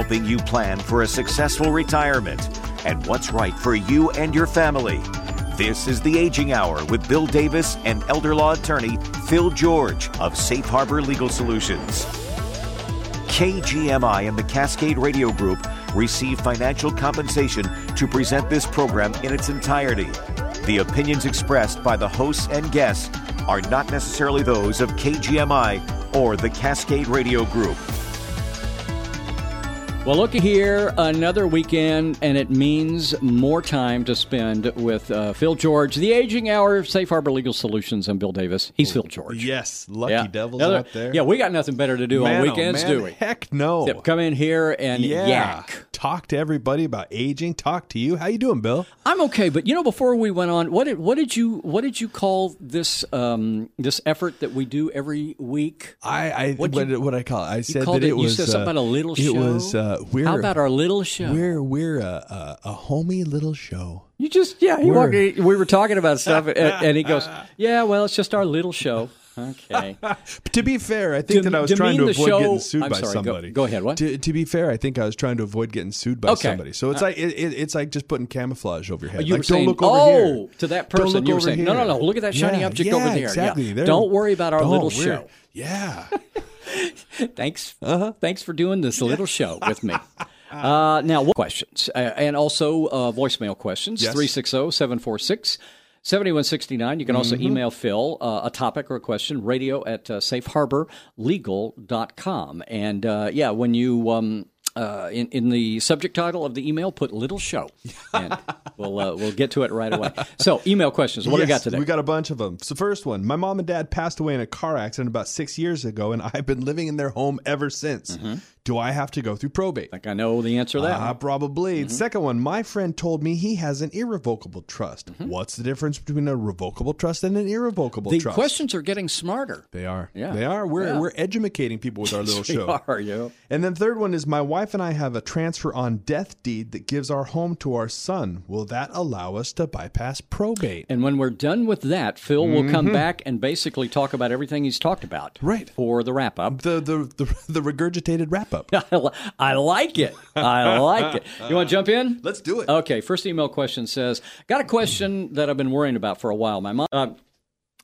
helping you plan for a successful retirement and what's right for you and your family. This is the Aging Hour with Bill Davis and elder law attorney Phil George of Safe Harbor Legal Solutions. KGMI and the Cascade Radio Group receive financial compensation to present this program in its entirety. The opinions expressed by the hosts and guests are not necessarily those of KGMI or the Cascade Radio Group. Well, looky here, another weekend, and it means more time to spend with uh, Phil George, the Aging Hour, Safe Harbor Legal Solutions. I'm Bill Davis. He's Phil George. Yes, lucky Yeah. devils Another- out there. Yeah, we got nothing better to do Man, on oh, weekends, man, do we? Heck no. Except come in here and yeah. yak. Talk to everybody about aging. Talk to you. How you doing, Bill? I'm okay, but you know, before we went on, what did what did you what did you call this um, this effort that we do every week? I, I What'd what, I call it? I said that it, it, you was said something uh, about a little it show. was uh, Uh, we're How about our little show? we're we're a, a, a homey little show. You just yeah, he We're- walked, we were talking about stuff, and, and he goes, "Yeah, well, it's just our little show." Okay. To be fair, I think that I was trying to avoid show- getting sued I'm by sorry, somebody. go ahead, what? To, to be fair, I think I was trying to avoid getting sued by Okay. somebody. So it's like it, it, it's like just putting camouflage over your head. You like, were saying, don't look over oh, here. to that person. You were saying, no, no, no, look at that shiny Yeah, object yeah, over there. Yeah. Exactly. They're- Don't worry about our little we're- show. Yeah. Thanks. Uh-huh. Thanks for doing this little show with me. Uh, now, what questions? Uh, and also uh, voicemail questions Yes. 360 746 7169. You can also Mm-hmm. email Phil uh, a topic or a question, radio at uh, safeharborlegal.com. And uh, yeah, when you. Um, uh, in, in the subject title of the email, put "little show," and we'll uh, we'll get to it right away. So, email questions. What do we got today? We got a bunch of them. So, first one My mom and dad passed away in a car accident about six years ago, and I've been living in their home ever since. Mm-hmm. Do I have to go through probate? like I know the answer to that. Uh, probably. Mm-hmm. Second one, my friend told me he has an irrevocable trust. Mm-hmm. What's the difference between a revocable trust and an irrevocable the trust? The questions are getting smarter. They are. Yeah. They are. We're Yeah. we're educating people with our little They show. are, you. And then third one is my wife and I have a transfer on death deed that gives our home to our son. Will that allow us to bypass probate? And when we're done with that, Phil will come back and basically talk about everything he's talked about. Mm-hmm. Right. For the wrap up. The the the, the regurgitated wrap up. I like it. I like it. You want to jump in? Let's do it. Okay. First email question says Got a question that I've been worrying about for a while. My mom. Uh,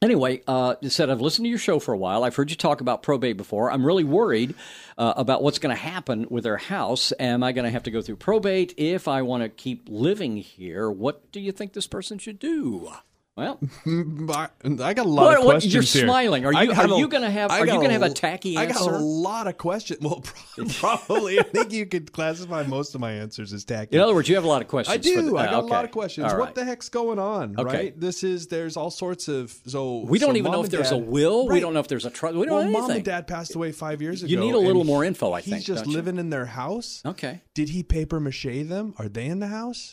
Anyway, uh, it said, I've listened to your show for a while. I've heard you talk about probate before. I'm really worried uh, about what's going to happen with our house. Am I going to have to go through probate if I want to keep living here? What do you think this person should do? Well, I got a lot What- of what- questions you're here. smiling. Are you- are you gonna have- are you gonna have a tacky answer? I got a lot of questions. Well, probably. I think you could classify most of my answers as tacky. in other words, you have a lot of questions. I do. the- I got uh, a lot of questions. All What the heck's going on? Okay. Right. This is. There's all sorts of. So We don't so even know if there's a dad- will. We don't know if there's a trust. We don't Well, know mom and dad passed away five years ago. You need a little more info, I He's think, just don't you? living in their house. Okay. Did he paper mache them? Are they in the house?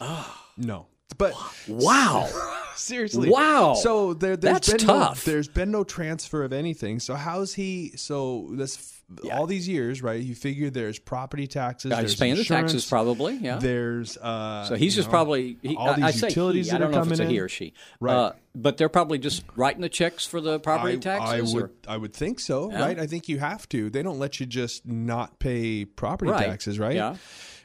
no. But Wow. Seriously, Wow. So there, there's That's been tough. No, there's been no transfer of anything. So how's he? So this all these years, right? You figure there's property taxes. There's he's paying the taxes, probably. Yeah. There's uh, So he's just know, probably he, all I, these I say utilities he, that I don't are coming in. he or she. Right. Uh, but they're probably just writing the checks for the property I, taxes. I would, or, I would think so, right? I think you have to. They don't let you just not pay property right. taxes, right? Yeah.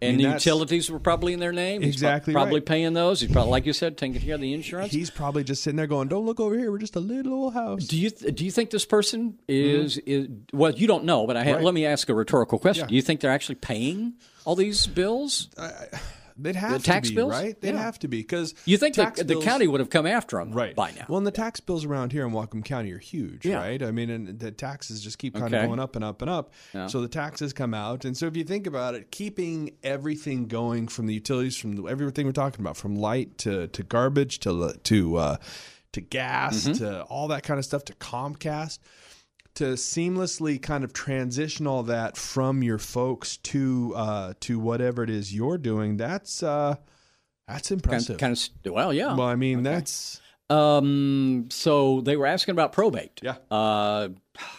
I And mean, the utilities were probably in their name. He's Exactly Probably right. paying those. He's probably, like you said, taking care of the insurance. He's probably just sitting there going, "Don't look over here. We're just a little old house." Do you th- do you think this person is is well? You don't know, but I ha-. Right. let me ask a rhetorical question. Yeah. Do you think they're actually paying all these bills? They'd have tax to be, bills? right? They'd Yeah. have to be because You think the, tax the bills- county would have come after them right by now? Well, and the tax bills around here in Whatcom County are huge, Yeah. right? I mean, and the taxes just keep kind Okay. of going up and up and up. So the taxes come out, and so if you think about it, keeping everything going from the utilities, from the, everything we're talking about, from light to to garbage to to uh, to gas Mm-hmm. to all that kind of stuff to Comcast. To seamlessly kind of transition all that from your folks to uh, to whatever it is you're doing, that's uh, that's kind, impressive. kind of well, yeah. well, I mean, that's Um, so they were asking about probate. Yeah. Uh,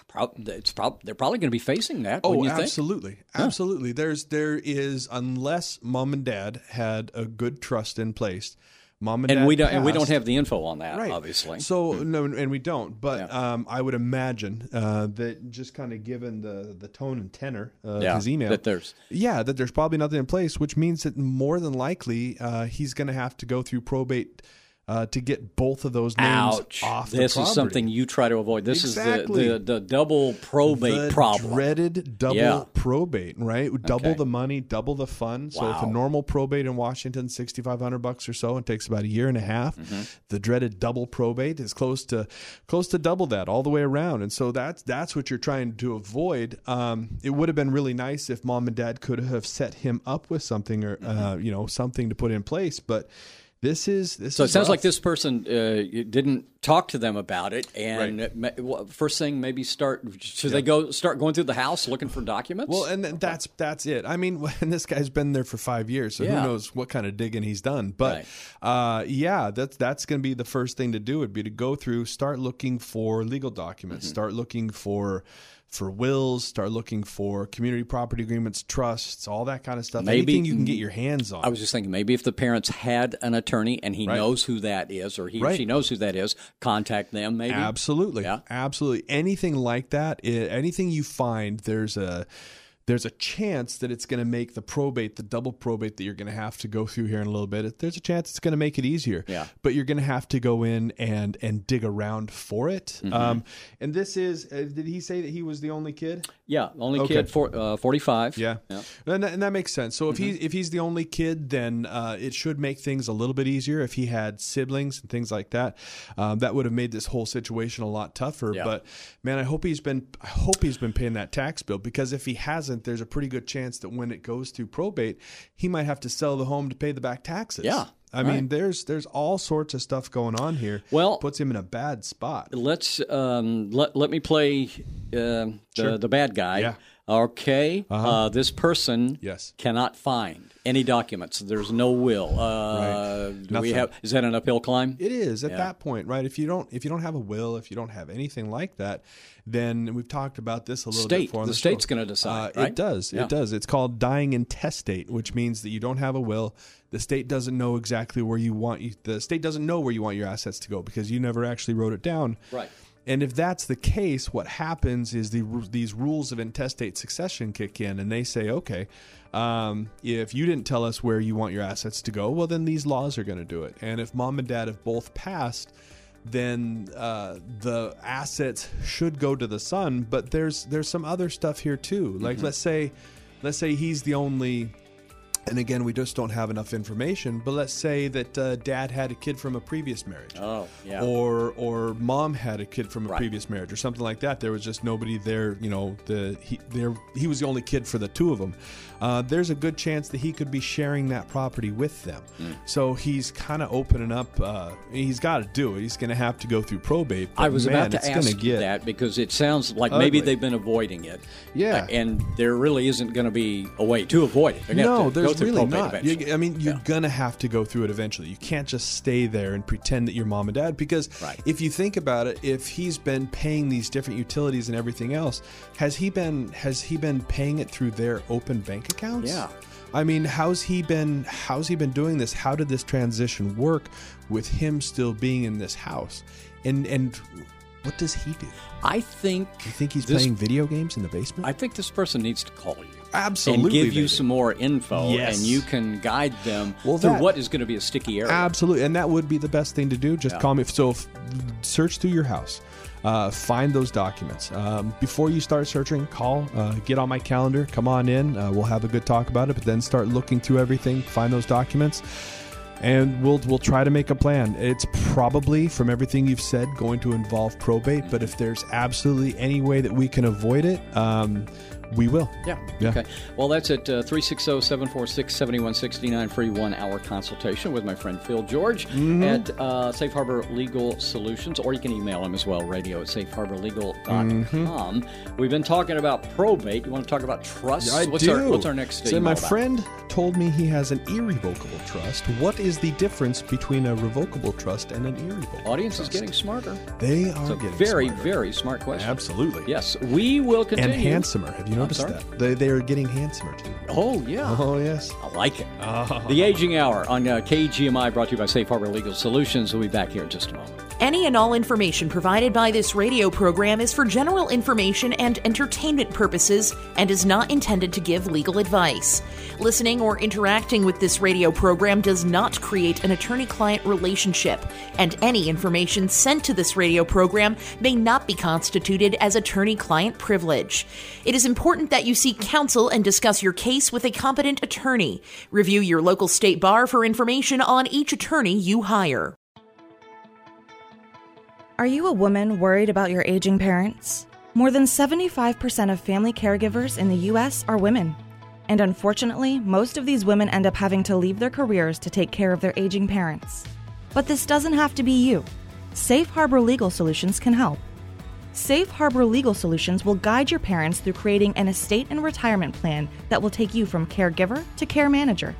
prob- it's prob- they're probably going to be facing that. Oh, wouldn't think? absolutely, absolutely. There's there is unless mom and dad had a good trust in place, Mom and, and dad we don't and we don't have the info on that, Right. obviously. So no, and we don't. But Yeah. um, I would imagine uh, that just kind of given the the tone and tenor of yeah, his email, that there's yeah, that there's probably nothing in place, which means that more than likely uh, he's going to have to go through probate uh, to get both of those names ouch. off. This is something you try to avoid. This Exactly. is the, the the double probate the problem. dreaded double Yeah. probate, right? Double Okay. the money, double the fun. So if a normal probate in Washington, sixty five hundred bucks or so, and takes about a year and a half. Mm-hmm. The dreaded double probate is close to close to double that all the way around, and so that's that's what you're trying to avoid. Um, it would have been really nice if mom and dad could have set him up with something or uh, you know something to put in place, but. This is this. So it is sounds like this person uh, didn't talk to them about it, and ma- well, first thing maybe start. Should they go start going through the house looking for documents? Well, and then that's that's it. I mean, and this guy's been there for five years, so Yeah. who knows what kind of digging he's done. But uh, yeah, that's that's going to be the first thing to do. Would be to go through, start looking for legal documents, Mm-hmm. start looking for for wills, start looking for community property agreements, trusts, all that kind of stuff. Maybe- Anything you can get your hands on. I was just thinking maybe if the parents had an attorney and he Right. knows who that is, or he Right. she knows who that is, contact them. Maybe Absolutely. Yeah. Absolutely. Anything like that, eh, anything you find, there's a there's a chance that it's going to make the probate, the double probate that you're going to have to go through here in a little bit. There's a chance it's going to make it easier. Yeah. But you're going to have to go in and and dig around for it. Mm-hmm. Um, and this is, uh, did he say that he was the only kid? Yeah, only Okay. kid for uh, forty five. Yeah, And, that, and that makes sense. So if Mm-hmm. he if he's the only kid, then uh, it should make things a little bit easier. If he had siblings and things like that, um, that would have made this whole situation a lot tougher. Yeah. But man, I hope he's been I hope he's been paying that tax bill because if he hasn't, there's a pretty good chance that when it goes through probate, he might have to sell the home to pay the back taxes. Yeah, I mean, there's there's all sorts of stuff going on here. Well- puts him in a bad spot. Let's um, let let me play uh, the the bad guy. Yeah. Okay. uh this person Yes. cannot find any documents. There's no will. Uh, do we have? Is that an uphill climb? It is at that point, right? If you don't if you don't have a will, if you don't have anything like that, then we've talked about this a little State. bit before. The the state's gonna decide, Uh, right? It does. Yeah. It does. It's called dying intestate, which means that you don't have a will. The state doesn't know exactly where you want you. The state doesn't know where you want your assets to go because you never actually wrote it down. Right. And if that's the case, what happens is the, these rules of intestate succession kick in, and they say, okay, um, if you didn't tell us where you want your assets to go, well, then these laws are going to do it. And if mom and dad have both passed, then uh, the assets should go to the son. But there's there's some other stuff here too. Like let's say, let's say he's the only and again, we just don't have enough information. But let's say that uh, dad had a kid from a previous marriage, Oh, yeah. or or mom had a kid from a Right. previous marriage, or something like that. There was just nobody there. You know, the he there he was the only kid for the two of them. Uh, there's a good chance that he could be sharing that property with them. Hmm. So he's kind of opening up. Uh, he's got to do it. He's going to have to go through probate. I was man, about to ask get, that because it sounds like maybe they've been avoiding it. Yeah. And there really isn't going to be a way to avoid it. They're No, there's really not. You, I mean, you're gonna have to go through it eventually. You can't just stay there and pretend that you're mom and dad because Right. if you think about it, if he's been paying these different utilities and everything else, has he been has he been paying it through their open bank accounts? Yeah. I mean, how's he been how's he been doing this? How did this transition work with him still being in this house? And and what does he do? I think You think he's this, playing video games in the basement? I think this person needs to call you. Absolutely, and give you some more info, Yes. and you can guide them Well, through that- what is going to be a sticky area. Absolutely, and that would be the best thing to do. Just Yeah. call me. So, if, search through your house, uh, find those documents. Um, before you start searching, call, uh, get on my calendar, come on in. Uh, we'll have a good talk about it. But then start looking through everything, find those documents, and we'll we'll try to make a plan. It's probably from everything you've said going to involve probate. But if there's absolutely any way that we can avoid it, um, we will. Yeah. Yeah. Okay. Well, that's at uh, 360 746 7169, free one hour consultation with my friend Phil George Mm-hmm. at uh, Safe Harbor Legal Solutions, or you can email him as well, radio at safeharborlegal.com. We've been talking about probate. You want to talk about trust? I what's, do. Our, what's our next So my about? friend told me he has an irrevocable trust. What is the difference between a revocable trust and an irrevocable? Audience trust? is getting smarter. They are It's a getting very, smarter. very smart question. absolutely Yes, we will continue. and handsomer. Have you noticed that. They, they are getting handsomer too. Oh, yeah. Oh, yes. I like it. Oh. The Aging Hour on uh, KGMI brought to you by Safe Harbor Legal Solutions. We'll be back here in just a moment. Any and all information provided by this radio program is for general information and entertainment purposes and is not intended to give legal advice. Listening or interacting with this radio program does not create an attorney client relationship, and any information sent to this radio program may not be constituted as attorney client privilege. It is important that you seek counsel and discuss your case with a competent attorney. Review your local state bar for information on each attorney you hire. Are you a woman worried about your aging parents? More than 75% of family caregivers in the U.S. are women. And unfortunately, most of these women end up having to leave their careers to take care of their aging parents. But this doesn't have to be you. Safe Harbor Legal Solutions can help. Safe Harbor Legal Solutions will guide your parents through creating an estate and retirement plan that will take you from caregiver to care manager.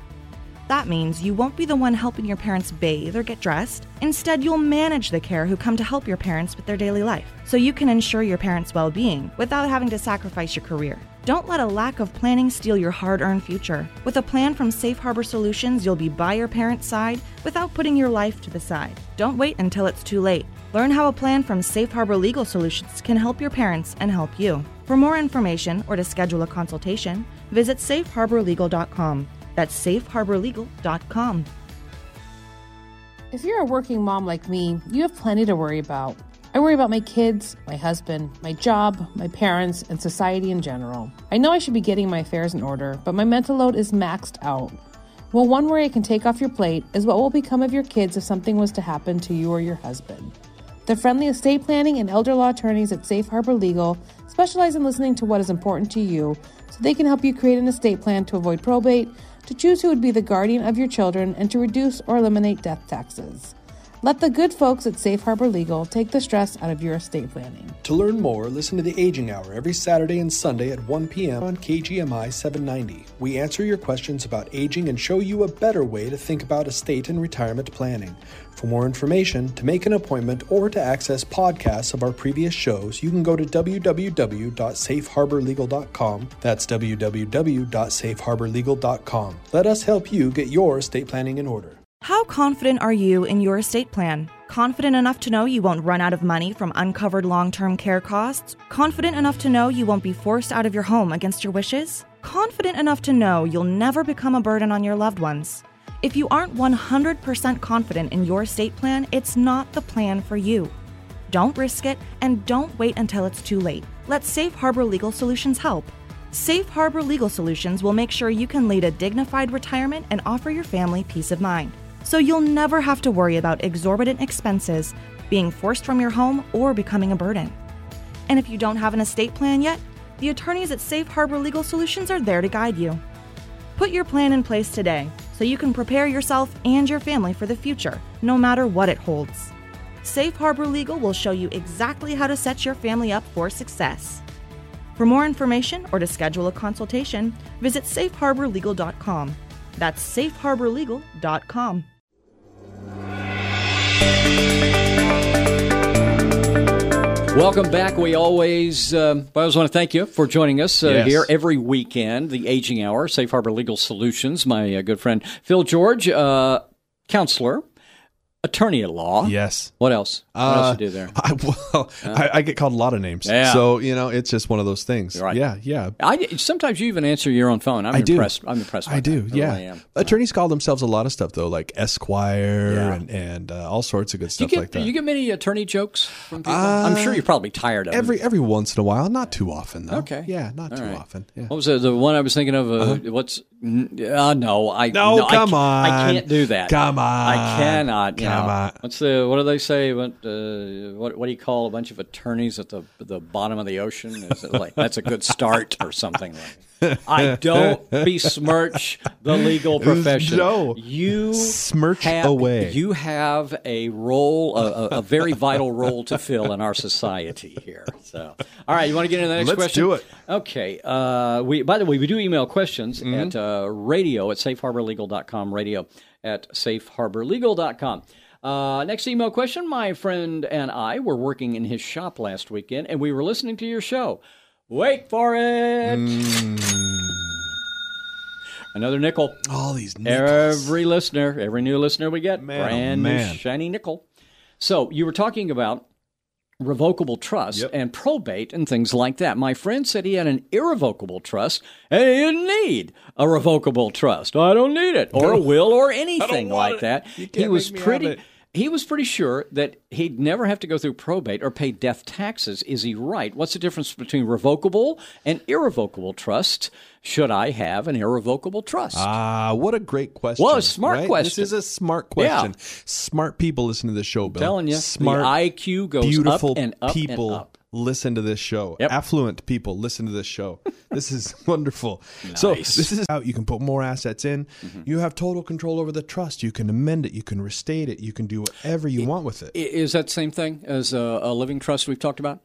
That means you won't be the one helping your parents bathe or get dressed. Instead, you'll manage the care who come to help your parents with their daily life, so you can ensure your parents' well being without having to sacrifice your career. Don't let a lack of planning steal your hard earned future. With a plan from Safe Harbor Solutions, you'll be by your parents' side without putting your life to the side. Don't wait until it's too late. Learn how a plan from Safe Harbor Legal Solutions can help your parents and help you. For more information or to schedule a consultation, visit safeharborlegal.com. That's safeharborlegal.com. If you're a working mom like me, you have plenty to worry about. I worry about my kids, my husband, my job, my parents, and society in general. I know I should be getting my affairs in order, but my mental load is maxed out. Well, one worry I can take off your plate is what will become of your kids if something was to happen to you or your husband. The friendly estate planning and elder law attorneys at Safe Harbor Legal specialize in listening to what is important to you so they can help you create an estate plan to avoid probate, to choose who would be the guardian of your children, and to reduce or eliminate death taxes. Let the good folks at Safe Harbor Legal take the stress out of your estate planning. To learn more, listen to the Aging Hour every Saturday and Sunday at 1 p.m. on KGMI 790. We answer your questions about aging and show you a better way to think about estate and retirement planning. For more information, to make an appointment, or to access podcasts of our previous shows, you can go to www.safeharborlegal.com. That's www.safeharborlegal.com. Let us help you get your estate planning in order. How confident are you in your estate plan? Confident enough to know you won't run out of money from uncovered long term care costs? Confident enough to know you won't be forced out of your home against your wishes? Confident enough to know you'll never become a burden on your loved ones? If you aren't 100% confident in your estate plan, it's not the plan for you. Don't risk it and don't wait until it's too late. Let Safe Harbor Legal Solutions help. Safe Harbor Legal Solutions will make sure you can lead a dignified retirement and offer your family peace of mind so you'll never have to worry about exorbitant expenses, being forced from your home, or becoming a burden. And if you don't have an estate plan yet, the attorneys at Safe Harbor Legal Solutions are there to guide you. Put your plan in place today so you can prepare yourself and your family for the future, no matter what it holds. Safe Harbor Legal will show you exactly how to set your family up for success. For more information or to schedule a consultation, visit safeharborlegal.com. That's safeharborlegal.com. Welcome back. We always, um, I always want to thank you for joining us uh, yes. here every weekend, the Aging Hour, Safe Harbor Legal Solutions. My uh, good friend Phil George, uh, counselor, attorney at law. Yes. What else? What uh, else you do there? I, well, uh, I, I, get called a lot of names. Yeah. So you know, it's just one of those things. Right. Yeah, yeah. I sometimes you even answer your own phone. I'm I impressed. Do. I'm impressed. I do. That. Yeah. I really Attorneys call themselves a lot of stuff though, like Esquire yeah. and and uh, all sorts of good stuff get, like that. Do you get many attorney jokes from people? I'm sure you're probably tired of every them. every once in a while. Not too often though. Okay. Yeah, not all too right. often. Yeah. What was the, the one I was thinking of? Uh, uh-huh. What's uh, no, I no, no come I, on, I can't do that. Come on, I cannot. come know. on. What's the what do they say? What uh, what what do you call a bunch of attorneys at the the bottom of the ocean? Is it like that's a good start or something like? I don't besmirch the legal profession. No, you smirch have, away. You have a role, a, a, very vital role to fill in our society here. So, all right, you want to get into the next Let's question? Let's do it. Okay. Uh, we, by the way, we do email questions mm-hmm. at uh, radio at safeharborlegal.com. Radio at safeharborlegal.com. Uh, next email question. My friend and I were working in his shop last weekend, and we were listening to your show. Wait for it. Mm. Another nickel. All these nickels. Every listener, every new listener we get, Man, oh, brand man. new shiny nickel. So you were talking about revocable trust Yep. and probate and things like that. My friend said he had an irrevocable trust and he didn't need a revocable trust. I don't need it or a will or anything like it. that. He was make me have pretty. He was pretty sure that he'd never have to go through probate or pay death taxes. Is he right? What's the difference between revocable and irrevocable trust? Should I have an irrevocable trust? Ah, what a great question. Well, a smart right? question. This is a smart Yeah. question. Smart people listen to this show, Bill. telling you, smart, the IQ goes beautiful up and up and people up. Listen to this show. Yep. Affluent people listen to this show. this is wonderful. So Nice. Mm-hmm. this is how you can put more assets in. You have total control over the trust. You can amend it. You can restate it. You can do whatever you want with it. Is that same thing as a, a living trust we've talked about?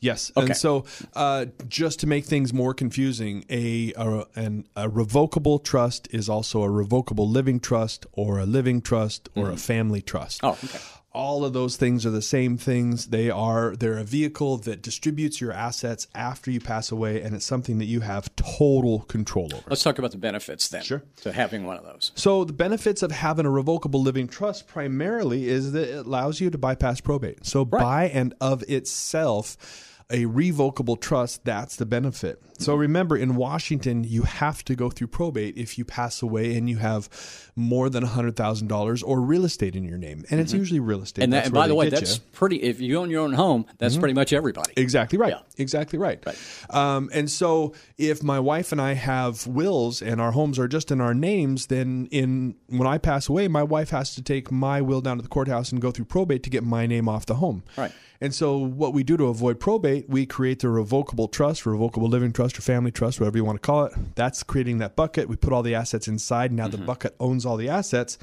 Yes, Okay. and so uh, just to make things more confusing, a, a an, a revocable trust is also a revocable living trust, or a living trust, or a family trust. Oh, okay. All of those things are the same things. They are they're a vehicle that distributes your assets after you pass away, and it's something that you have total control over. Let's talk about the benefits then. Sure. To having one of those. So the benefits of having a revocable living trust primarily is that it allows you to bypass probate. So by and of itself, a revocable trust, that's the benefit. So remember, in Washington, you have to go through probate if you pass away and you have more than $100,000 or real estate in your name. And it's usually real estate. And, that, and by the way, that's you. pretty. If you own your own home, that's pretty much everybody. Exactly right. Yeah. Exactly right. Um, and so, if my wife and I have wills and our homes are just in our names, then in when I pass away, my wife has to take my will down to the courthouse and go through probate to get my name off the home. Right. And so, what we do to avoid probate, we create the revocable trust, revocable living trust, or family trust, whatever you want to call it. That's creating that bucket. We put all the assets inside. Now the mm-hmm. bucket owns all the assets.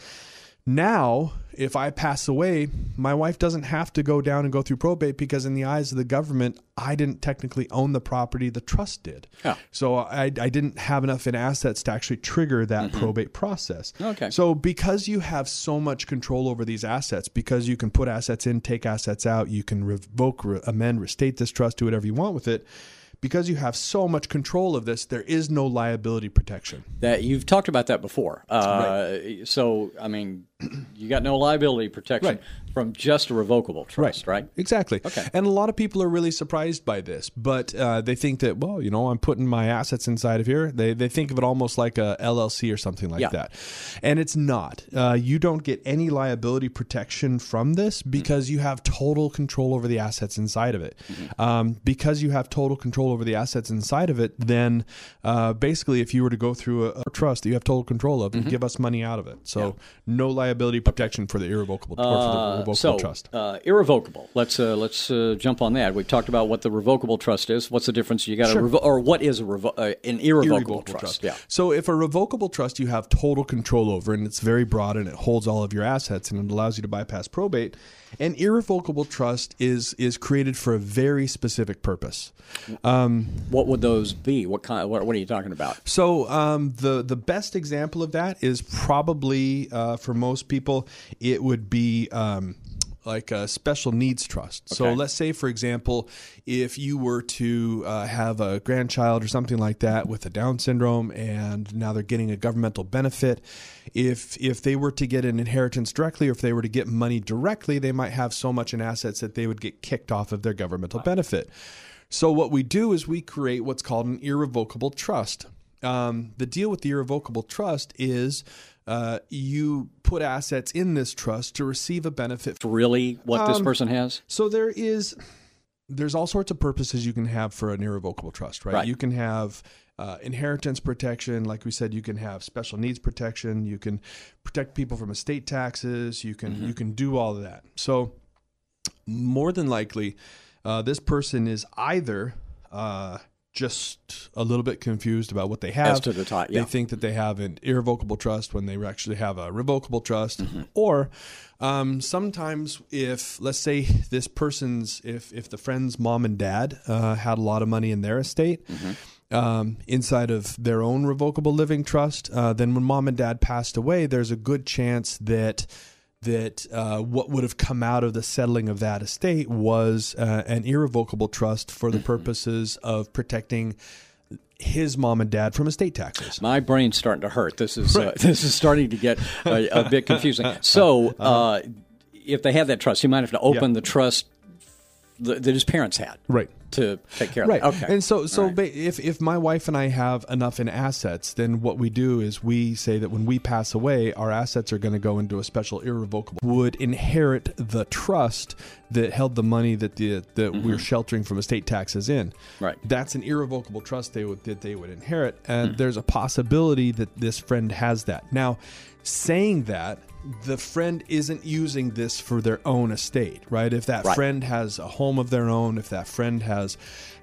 Now, if I pass away, my wife doesn't have to go down and go through probate because, in the eyes of the government, I didn't technically own the property, the trust did. Yeah. So I, I didn't have enough in assets to actually trigger that probate process. Okay. So because you have so much control over these assets, because you can put assets in, take assets out, you can revoke, re- amend, restate this trust, do whatever you want with it. Because you have so much control of this, there is no liability protection. That you've talked about that before. Uh, So I mean, you got no liability protection Right. from just a revocable trust, right? Exactly. Okay. And a lot of people are really surprised by this, but uh, they think that, well, you know, I'm putting my assets inside of here. They, they think of it almost like a LLC or something like Yeah. that. And it's not. Uh, you don't get any liability protection from this because you have total control over the assets inside of it. Um, because you have total control over the assets inside of it, then uh, basically, if you were to go through a, a trust that you have total control of, and give us money out of it. So no liability protection for the irrevocable for the revocable so trust. Uh, irrevocable. Let's uh, let's uh, jump on that. We've talked about what the revocable trust is. What's the difference? You got a revo- or what is a revo- uh, an irrevocable, trust? Yeah. So if a revocable trust you have total control over and it's very broad and it holds all of your assets and it allows you to bypass probate, an irrevocable trust is is created for a very specific purpose. What would those be? What kind? What, what are you talking about? So um, the the best example of that is probably uh, for most people it would be um, like a special needs trust. So let's say, for example, if you were to uh, have a grandchild or something like that with a Down syndrome, and now they're getting a governmental benefit. If if they were to get an inheritance directly, or if they were to get money directly, they might have so much in assets that they would get kicked off of their governmental benefit. So what we do is we create what's called an irrevocable trust. Um, the deal with the irrevocable trust is uh, you put assets in this trust to receive a benefit. Really, what Um, this person has? So there is there's all sorts of purposes you can have for an irrevocable trust, right? Right. You can have uh, inheritance protection, like we said. You can have special needs protection. You can protect people from estate taxes. You can you can do all of that. So more than likely, uh, this person is either uh, just a little bit confused about what they have. As to the type, yeah. They think that they have an irrevocable trust when they actually have a revocable trust. Mm-hmm. Or um, sometimes, if let's say this person's, if if the friend's mom and dad uh, had a lot of money in their estate. Mm-hmm. Um, inside of their own revocable living trust, uh, then when mom and dad passed away, there's a good chance that that uh, what would have come out of the settling of that estate was uh, an irrevocable trust for the mm-hmm. purposes of protecting his mom and dad from estate taxes. My brain's starting to hurt. This is uh, this is starting to get a, a bit confusing. So, uh-huh. uh, if they have that trust, he might have to open yeah. the trust that his parents had. Right to take care of right. That. Okay. And so, so right. if if my wife and I have enough in assets, then what we do is we say that when we pass away, our assets are going to go into a special irrevocable would inherit the trust that held the money that the that mm-hmm. we're sheltering from estate taxes in. Right. That's an irrevocable trust they would that they would inherit, and mm-hmm. there's a possibility that this friend has that now. Saying that the friend isn't using this for their own estate, right? If that right. friend has a home of their own, if that friend has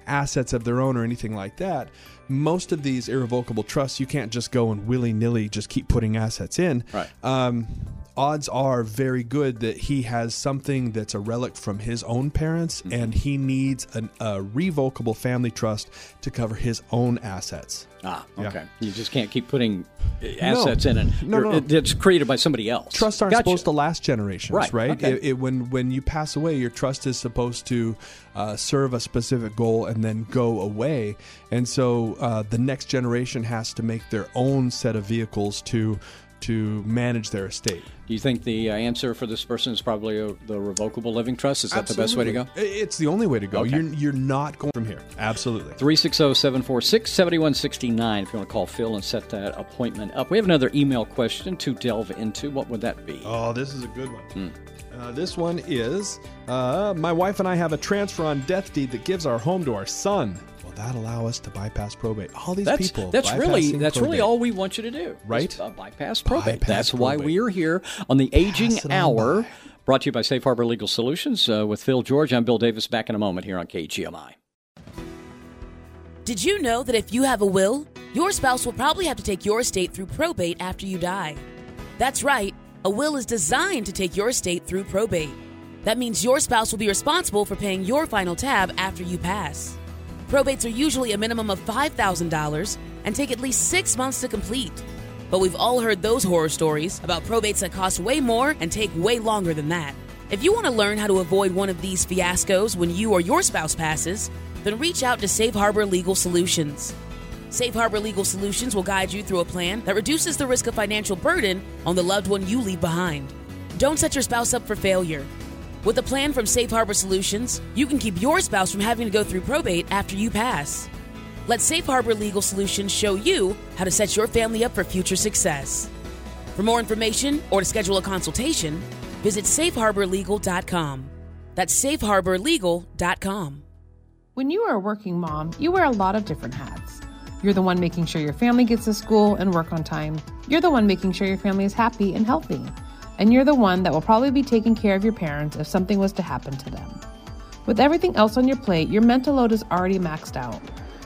assets of their own or anything like that, most of these irrevocable trusts, you can't just go and willy nilly just keep putting assets in. Right. Um, odds are very good that he has something that's a relic from his own parents mm-hmm. and he needs an, a revocable family trust to cover his own assets. Ah, okay. Yeah. You just can't keep putting assets no. in it. No, no, no. It's created by somebody else. Trusts aren't gotcha. supposed to last generations, right? right? Okay. It, it, when when you pass away, your trust is supposed to uh, serve a specific goal and then go away. And so uh, the next generation has to make their own set of vehicles to to manage their estate. Do you think the uh, answer for this person is probably a, the revocable living trust? Is that Absolutely. the best way to go? It's the only way to go. Okay. You're, you're not going from here. Absolutely. 360 746 7169 if you want to call Phil and set that appointment up. We have another email question to delve into. What would that be? Oh, this is a good one. Hmm. Uh, this one is uh, My wife and I have a transfer on death deed that gives our home to our son that allow us to bypass probate? All these that's, people. That's really that's probate. really all we want you to do, right? Is, uh, bypass probate. Bypass that's probate. why we are here on the Aging Hour, brought to you by Safe Harbor Legal Solutions uh, with Phil George. I'm Bill Davis. Back in a moment here on KGMI. Did you know that if you have a will, your spouse will probably have to take your estate through probate after you die? That's right. A will is designed to take your estate through probate. That means your spouse will be responsible for paying your final tab after you pass. Probates are usually a minimum of $5,000 and take at least six months to complete. But we've all heard those horror stories about probates that cost way more and take way longer than that. If you want to learn how to avoid one of these fiascos when you or your spouse passes, then reach out to Safe Harbor Legal Solutions. Safe Harbor Legal Solutions will guide you through a plan that reduces the risk of financial burden on the loved one you leave behind. Don't set your spouse up for failure. With a plan from Safe Harbor Solutions, you can keep your spouse from having to go through probate after you pass. Let Safe Harbor Legal Solutions show you how to set your family up for future success. For more information or to schedule a consultation, visit safeharborlegal.com. That's safeharborlegal.com. When you are a working mom, you wear a lot of different hats. You're the one making sure your family gets to school and work on time. You're the one making sure your family is happy and healthy and you're the one that will probably be taking care of your parents if something was to happen to them. With everything else on your plate, your mental load is already maxed out.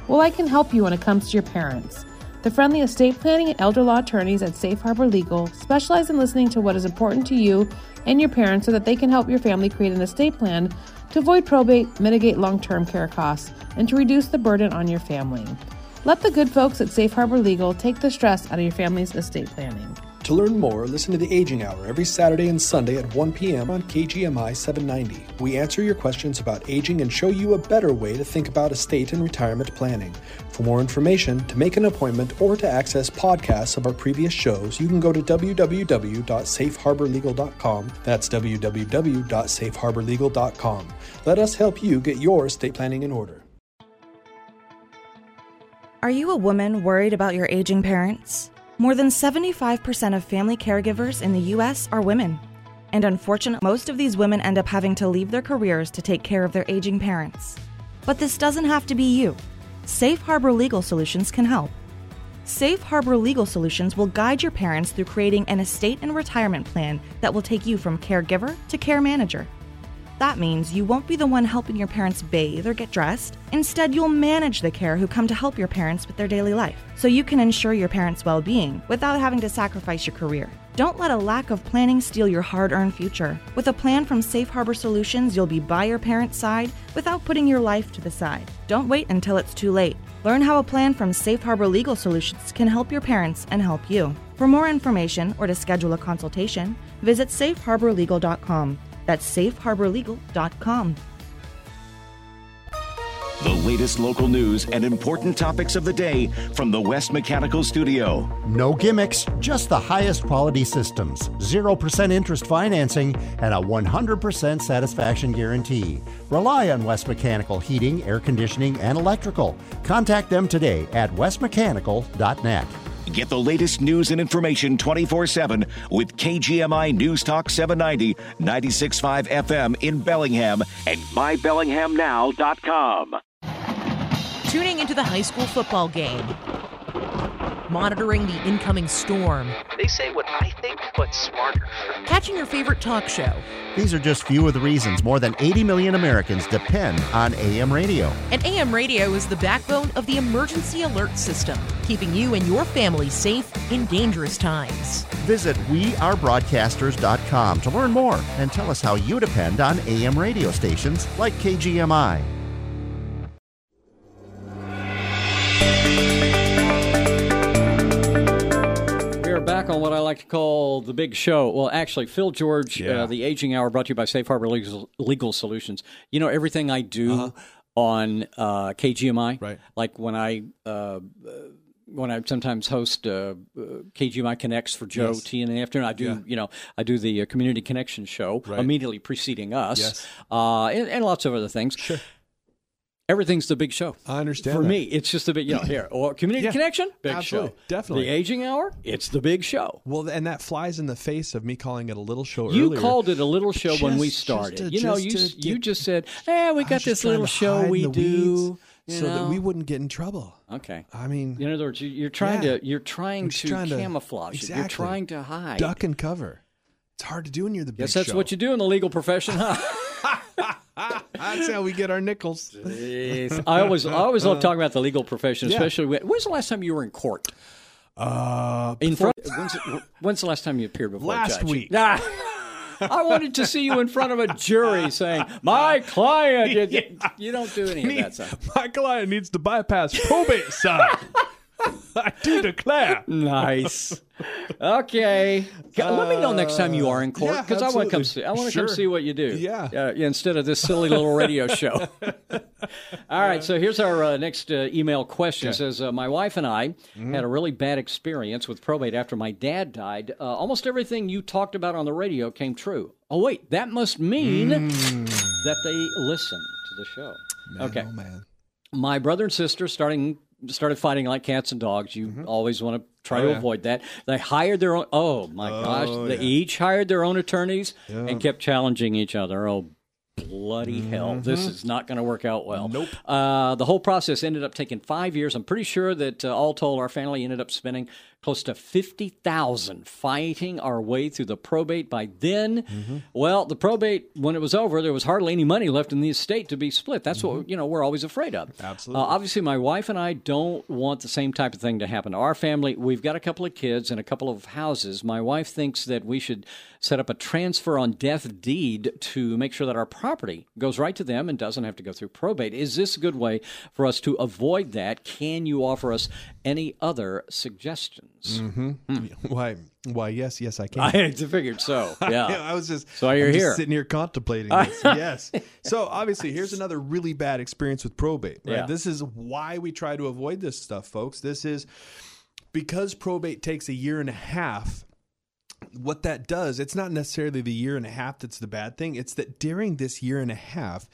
Well, I can help you when it comes to your parents. The friendly estate planning and elder law attorneys at Safe Harbor Legal specialize in listening to what is important to you and your parents so that they can help your family create an estate plan to avoid probate, mitigate long term care costs, and to reduce the burden on your family. Let the good folks at Safe Harbor Legal take the stress out of your family's estate planning. To learn more, listen to the Aging Hour every Saturday and Sunday at 1 p.m. on KGMI 790. We answer your questions about aging and show you a better way to think about estate and retirement planning. For more information, to make an appointment, or to access podcasts of our previous shows, you can go to www.safeharborlegal.com. That's www.safeharborlegal.com. Let us help you get your estate planning in order. Are you a woman worried about your aging parents? More than 75% of family caregivers in the US are women. And unfortunately, most of these women end up having to leave their careers to take care of their aging parents. But this doesn't have to be you. Safe Harbor Legal Solutions can help. Safe Harbor Legal Solutions will guide your parents through creating an estate and retirement plan that will take you from caregiver to care manager. That means you won't be the one helping your parents bathe or get dressed. Instead, you'll manage the care who come to help your parents with their daily life, so you can ensure your parents' well being without having to sacrifice your career. Don't let a lack of planning steal your hard earned future. With a plan from Safe Harbor Solutions, you'll be by your parents' side without putting your life to the side. Don't wait until it's too late. Learn how a plan from Safe Harbor Legal Solutions can help your parents and help you. For more information or to schedule a consultation, visit safeharborlegal.com. That's safeharborlegal.com. The latest local news and important topics of the day from the West Mechanical Studio. No gimmicks, just the highest quality systems, 0% interest financing, and a 100% satisfaction guarantee. Rely on West Mechanical Heating, Air Conditioning, and Electrical. Contact them today at westmechanical.net. Get the latest news and information 24 7 with KGMI News Talk 790, 96.5 FM in Bellingham and mybellinghamnow.com. Tuning into the high school football game. Monitoring the incoming storm. They say what I think, but smarter. Catching your favorite talk show. These are just few of the reasons more than 80 million Americans depend on AM radio. And AM radio is the backbone of the emergency alert system, keeping you and your family safe in dangerous times. Visit wearebroadcasters.com to learn more and tell us how you depend on AM radio stations like KGMI. Back on what I like to call the big show. Well, actually, Phil George, Yeah. uh, the Aging Hour, brought to you by Safe Harbor Legal, Legal Solutions. You know everything I do on uh, KGMI, Right. Like when I. Uh, when I sometimes host uh, uh, KGMI Connects for Joe Yes. T in the afternoon, I do Yeah. you know I do the uh, Community Connection show Right. immediately preceding us, Yes. uh, and, and lots of other things. Sure. Everything's the big show. I understand For that. me, it's just a big, you know, here, or Community Yeah, Connection, big absolutely, show. definitely. The Aging Hour, it's the big show. Well, and that flies in the face of me calling it a little show You earlier. called it a little show when we Just- just started. to- you know, you to s- you just said, "Eh, we got this little show we do." so that we wouldn't get in trouble. Okay. I mean, In other words, you- you're trying Yeah. to you're trying to just trying to- camouflage it. You're trying to hide. duck and cover. It's hard to do when you're the big Guess that's show. what you do in the legal profession, huh? That's how we get our nickels. Jeez. I always I always love talking about the legal profession, Yeah. especially when, when's the last time you were in court? Uh, In front. When's, when's the last time you appeared before Last week. Nah. I wanted to see you in front of a jury saying, "My client." You, you don't do any of that stuff. my client needs to bypass probate side. I do declare. Nice. Okay. G- Let me know next time you are in court yeah, because I want to come see. I want to come see what you do. Yeah. Uh, instead of this silly little radio show. All right. So here's our uh, next uh, email question. It says uh, my wife and I Mm-hmm. had a really bad experience with probate after my dad died. Uh, almost everything you talked about on the radio came true. Oh wait, that must mean that they listened to the show. okay Oh man. my brother and sister starting started fighting like cats and dogs. You always want to try Mm-hmm. Oh, to yeah. avoid that. They hired their own. Oh my gosh! They each hired their own attorneys and kept challenging each other. Oh. Bloody hell! This is not going to work out well. Mm-hmm. Nope. Uh, the whole process ended up taking five years. I'm pretty sure that uh, all told, our family ended up spending close to fifty thousand fighting our way through the probate. By then, Mm-hmm. well, the probate when it was over, there was hardly any money left in the estate to be split. That's what you know we're always afraid of. Mm-hmm. Absolutely. Uh, obviously, my wife and I don't want the same type of thing to happen to our family. We've got a couple of kids and a couple of houses. My wife thinks that we should set up a transfer on death deed to make sure that our property goes right to them and doesn't have to go through probate. Is this a good way for us to avoid that? Can you offer us any other suggestions? Mm-hmm. Why? Why? Yes, yes, I can. I figured so. Yeah. I was just So you're I'm just here. sitting here contemplating this. yes. So obviously, here's another really bad experience with probate. Right. Yeah. This is why we try to avoid this stuff, folks. This is because probate takes a year and a half. What that does, it's not necessarily the year and a half that's the bad thing. It's that during this year and a half,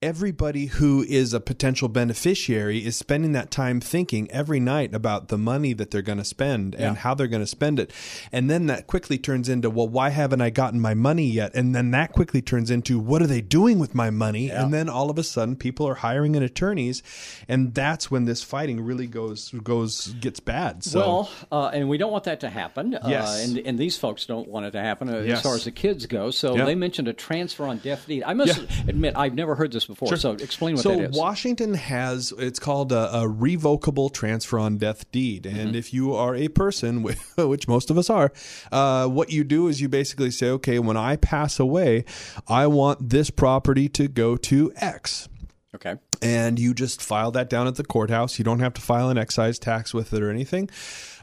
everybody who is a potential beneficiary is spending that time thinking every night about the money that they're going to spend and how they're going to spend it. And then that quickly turns into, well, why haven't I gotten my money yet? And then that quickly turns into, what are they doing with my money? And then all of a sudden people are hiring an attorneys and that's when this fighting really goes goes gets bad. So Well, uh, and we don't want that to happen. Yes. Uh, and, and these folks don't want it to happen uh, as far as the kids go. So Yeah. they mentioned a transfer on death deed. I must Yeah. admit, I've never heard this before. So explain what so that is. Washington has it's called a, a revocable transfer on death deed, and Mm-hmm. if you are a person, which most of us are, uh, what you do is you basically say, okay, when I pass away, I want this property to go to X. okay. and you just file that down at the courthouse. You don't have to file an excise tax with it or anything.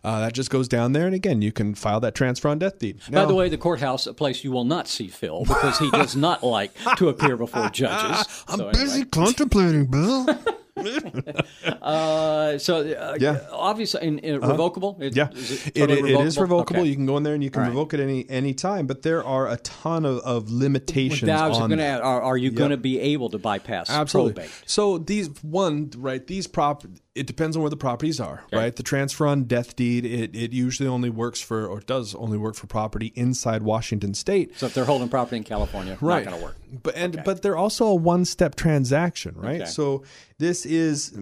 Uh, that just goes down there, and again, you can file that transfer on death deed. By the way, the courthouse, a place you will not see Phil because he does not like to appear before judges. I'm So busy contemplating, Bill. Uh, so uh, Yeah. obviously, in, in revocable. It, Yeah, is it, totally it, it is revocable. Okay. You can go in there and you can right. revoke it any any time. But there are a ton of, of limitations. Now, I was on going to that. add, are, are you going to be able to bypass Absolutely. probate? So these one right these prop it depends on where the properties are, right? The transfer on death deed it, it usually only works for or does only work for property inside Washington state. So if they're holding property in California, right. not going to work. But and but they're also a one step transaction, right? Okay. So this is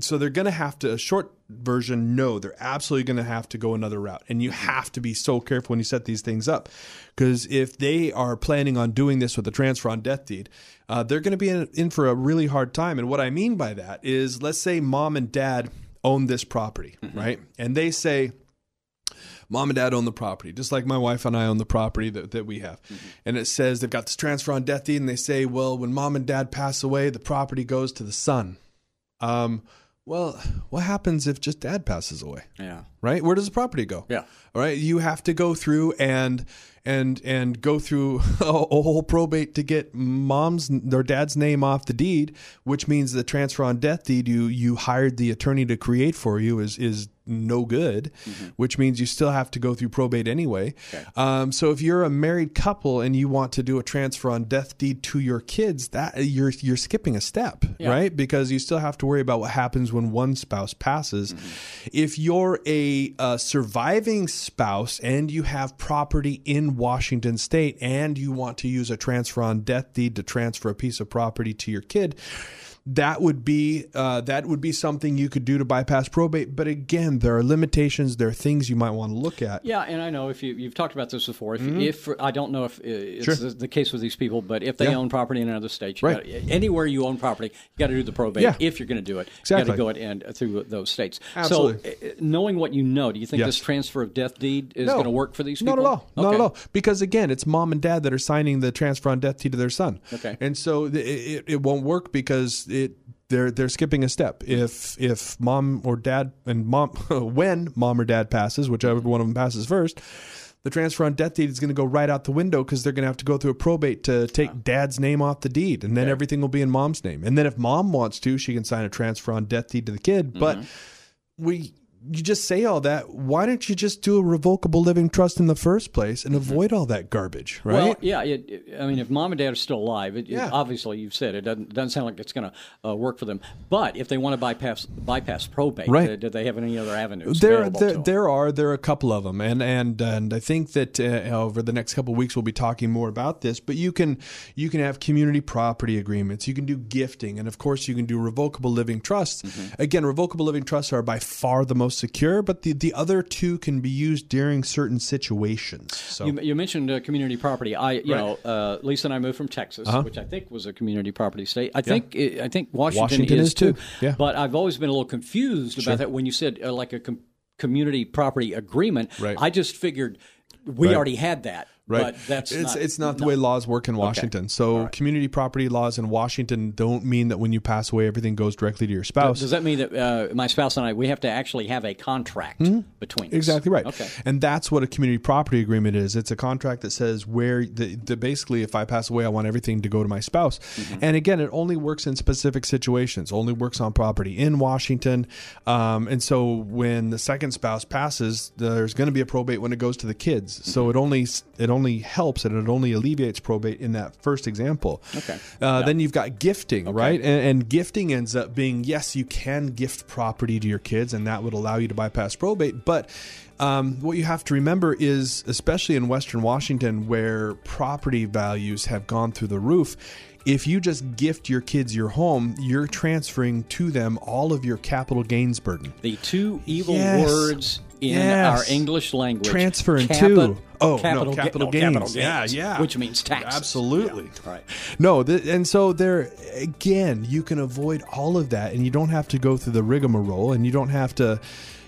so they're going to have to a short version. No, they're absolutely going to have to go another route, and you have to be so careful when you set these things up, because if they are planning on doing this with a transfer on death deed, uh, they're going to be in, in for a really hard time. And what I mean by that is, let's say mom and dad own this property, right, and they say mom and dad own the property, just like my wife and I own the property that, that we have. And it says they've got this transfer on death deed, and they say, well, when mom and dad pass away, the property goes to the son. Um, well, what happens if just dad passes away? Yeah. Right? Where does the property go? Yeah. All right. You have to go through and and and go through a, a whole probate to get mom's or dad's name off the deed, which means the transfer on death deed you you hired the attorney to create for you is is no good, which means you still have to go through probate anyway. Um, so if you're a married couple and you want to do a transfer on death deed to your kids, that you're you're skipping a step, Yeah. right? Because you still have to worry about what happens when one spouse passes. If you're a, uh surviving spouse and you have property in Washington State and you want to use a transfer on death deed to transfer a piece of property to your kid, that would be uh, that would be something you could do to bypass probate. But again, there are limitations. There are things you might want to look at. Yeah, and I know if you you've talked about this before. If, if I don't know if uh, it's Sure. the, case with these people, but if they Yeah. own property in another state, Right. gotta, anywhere you own property, you got to do the probate. Yeah. If you're going to do it, you Exactly. got to go it and through those states. Absolutely. So, uh, knowing what you know, do you think Yes. this transfer of death deed is No. going to work for these people? Not at all. Not at all. Because again, it's mom and dad that are signing the transfer on death deed to their son. Okay. And so th- it, it won't work because it they're they're skipping a step. If if mom or dad and mom when mom or dad passes, whichever mm-hmm. one of them passes first. The transfer on death deed is going to go right out the window because they're going to have to go through a probate to take dad's name off the deed, and then everything will be in mom's name. And then if mom wants to, she can sign a transfer on death deed to the kid. But mm-hmm. we you just say all that. Why don't you just do a revocable living trust in the first place and avoid all that garbage, right? Well, yeah. It, it- I mean, if mom and dad are still alive, it, Yeah. obviously you've said it doesn't, doesn't sound like it's going to uh, work for them. But if they want to bypass bypass probate, Right. uh, do they have any other avenues? there, there, there are there are a couple of them, and and and I think that uh, over the next couple of weeks we'll be talking more about this. But you can you can have community property agreements, you can do gifting, and of course you can do revocable living trusts. Mm-hmm. Again, revocable living trusts are by far the most secure, but the the other two can be used during certain situations. So You, you mentioned uh, community property. I, you Right. know, uh, Lisa and I moved from Texas, Uh-huh. which I think was a community property state. I think I think Washington, Washington is, is too. Yeah. But I've always been a little confused Sure. about that when you said uh, like a com- community property agreement. Right. I just figured we Right. already had that. Right. But that's it's not, it's not the way laws work in Washington. So community property laws in Washington don't mean that when you pass away everything goes directly to your spouse. Does that mean that uh, my spouse and I we have to actually have a contract between us? Mm-hmm. Exactly right. Okay. And that's what a community property agreement is. It's a contract that says where the, the basically if I pass away, I want everything to go to my spouse. Mm-hmm. And again, it only works in specific situations. Only works on property in Washington. Um, and so when the second spouse passes, there's going to be a probate when it goes to the kids. Mm-hmm. So it only it only helps and it only alleviates probate in that first example. Okay. Uh, Then you've got gifting, right? And, and gifting ends up being yes, you can gift property to your kids, and that would allow you to bypass probate. But um, what you have to remember is, especially in Western Washington, where property values have gone through the roof. if you just gift your kids your home, you're transferring to them all of your capital gains burden. The two evil Yes. words in Yes. our English language. Transfer and Capi- two. Oh, capital, no, ga- capital no, gains. capital gains. Yeah, yeah. Which means taxes. Absolutely. Yeah, right. No, th- and so there again, you can avoid all of that, and you don't have to go through the rigmarole, and you don't have to,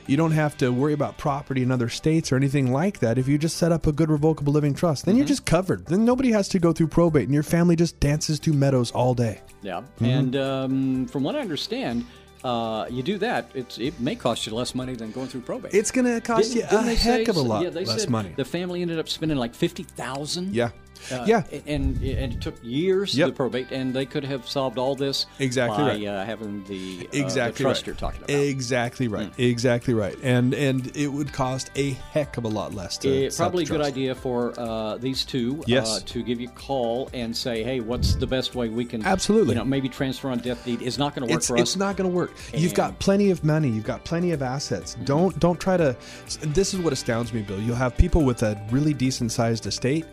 you don't have to worry about property in other states or anything like that. If you just set up a good revocable living trust, then you're Mm-hmm. just covered. Then nobody has to go through probate, and your family just dances through meadows all day. Yeah. Mhm. And um, from what I understand, uh, you do that, it's, it may cost you less money than going through probate. It's going to cost Didn't- you didn't a heck say of a lot yeah, less said money. The family ended up spending like fifty thousand. Yeah. Uh, Yeah. and and it took years Yep. to probate, and they could have solved all this Exactly by right. uh, having the, uh, exactly the trust right. you're talking about. Exactly right. Exactly right. And and it would cost a heck of a lot less to It, probably a good idea for uh, these two Yes. uh, to give you a call and say, "Hey, what's the best way we can Absolutely. you know maybe transfer on death deed is not going to work it's, for it's us." It's not going to work. You've got plenty of money. You've got plenty of assets. Don't don't try to. This is what astounds me, Bill. You'll have people with a really decent sized estate,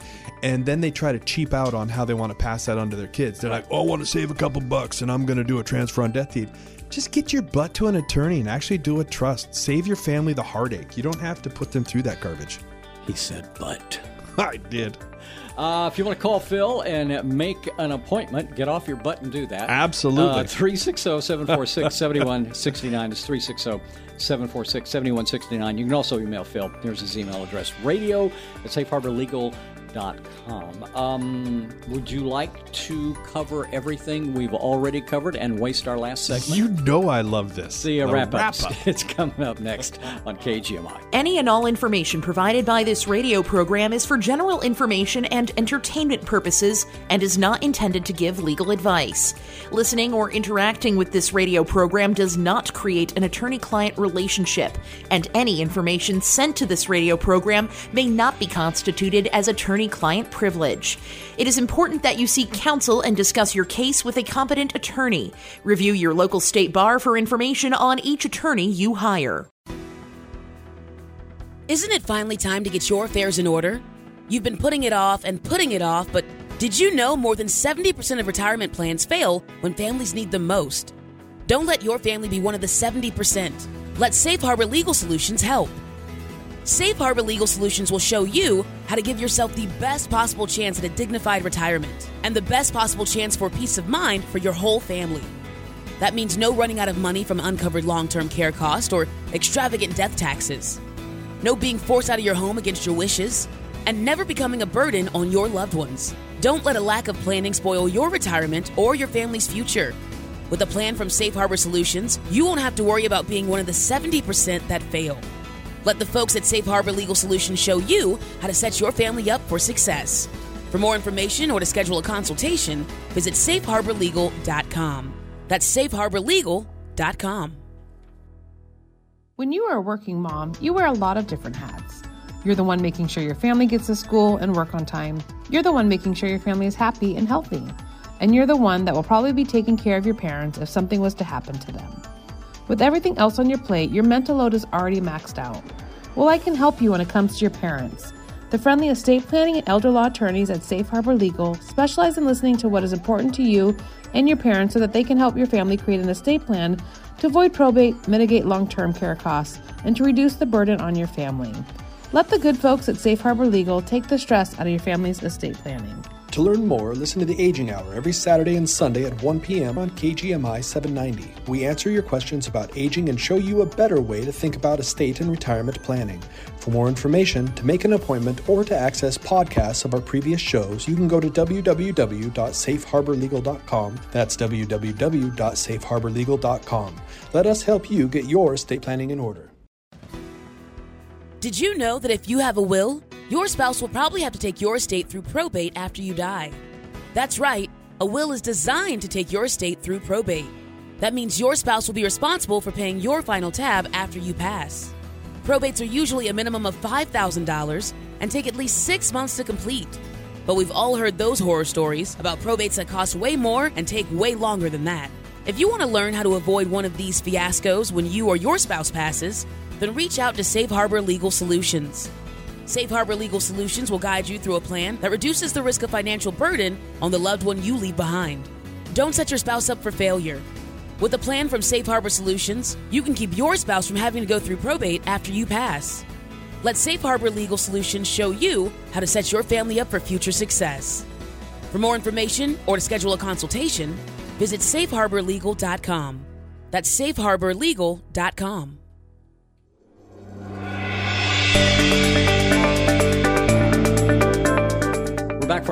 and then they try to cheap out on how they want to pass that on to their kids. They're like, "Oh, I want to save a couple bucks, and I'm going to do a transfer on death deed." Just get your butt to an attorney and actually do a trust. Save your family the heartache. You don't have to put them through that garbage. He said, "But." I did. Uh, if you want to call Phil and make an appointment, get off your butt and do that. Absolutely. Uh, 360 746 7169 is 360 746 7169. You can also email Phil. There's his email address radio at safeharborlegal.com. Um, would you like to cover everything we've already covered and waste our last segment? You know I love this. The uh, The wrap wrap-up. It's coming up next on KGMI. Any and all information provided by this radio program is for general information and entertainment purposes and is not intended to give legal advice. Listening or interacting with this radio program does not create an attorney client relationship, and any information sent to this radio program may not be constituted as attorney client privilege. It is important that you seek counsel and discuss your case with a competent attorney. Review your local state bar for information on each attorney you hire. Isn't it finally time to get your affairs in order? You've been putting it off and putting it off, but did you know more than 70% of retirement plans fail when families need them most? Don't let your family be one of the 70%. Let Safe Harbor Legal Solutions help. Safe Harbor Legal Solutions will show you how to give yourself the best possible chance at a dignified retirement and the best possible chance for peace of mind for your whole family. That means no running out of money from uncovered long term care costs or extravagant death taxes, no being forced out of your home against your wishes, and never becoming a burden on your loved ones. Don't let a lack of planning spoil your retirement or your family's future. With a plan from Safe Harbor Solutions, you won't have to worry about being one of the 70% that fail. Let the folks at Safe Harbor Legal Solutions show you how to set your family up for success. For more information or to schedule a consultation, visit safeharborlegal.com. That's safeharborlegal.com. When you are a working mom, you wear a lot of different hats. You're the one making sure your family gets to school and work on time. You're the one making sure your family is happy and healthy. And you're the one that will probably be taking care of your parents if something was to happen to them. With everything else on your plate, your mental load is already maxed out. Well, I can help you when it comes to your parents. The friendly estate planning and elder law attorneys at Safe Harbor Legal specialize in listening to what is important to you and your parents so that they can help your family create an estate plan to avoid probate, mitigate long term care costs, and to reduce the burden on your family. Let the good folks at Safe Harbor Legal take the stress out of your family's estate planning. To learn more, listen to the Aging Hour every Saturday and Sunday at 1 p.m. on KGMI 790. We answer your questions about aging and show you a better way to think about estate and retirement planning. For more information, to make an appointment, or to access podcasts of our previous shows, you can go to www.safeharborlegal.com. That's www.safeharborlegal.com. Let us help you get your estate planning in order. Did you know that if you have a will, your spouse will probably have to take your estate through probate after you die? That's right, a will is designed to take your estate through probate. That means your spouse will be responsible for paying your final tab after you pass. Probates are usually a minimum of $5,000 and take at least six months to complete. But we've all heard those horror stories about probates that cost way more and take way longer than that. If you want to learn how to avoid one of these fiascos when you or your spouse passes, then reach out to Safe Harbor Legal Solutions. Safe Harbor Legal Solutions will guide you through a plan that reduces the risk of financial burden on the loved one you leave behind. Don't set your spouse up for failure. With a plan from Safe Harbor Solutions, you can keep your spouse from having to go through probate after you pass. Let Safe Harbor Legal Solutions show you how to set your family up for future success. For more information or to schedule a consultation, visit safeharborlegal.com. That's safeharborlegal.com.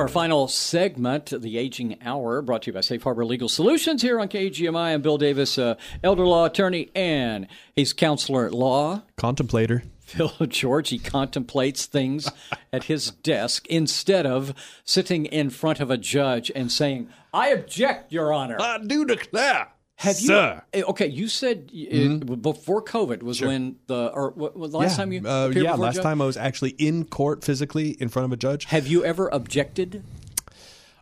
our final segment, the Aging Hour, brought to you by Safe Harbor Legal Solutions here on KGMI. I'm Bill Davis, uh, elder law attorney, and he's counselor at law. Contemplator. Phil George, he contemplates things at his desk instead of sitting in front of a judge and saying, I object, Your Honor. I do declare. Have you? Sir. eh, Okay, you said uh, before COVID was when the or what, last time you uh, yeah, last time I was actually in court physically in front of a judge. Have you ever objected?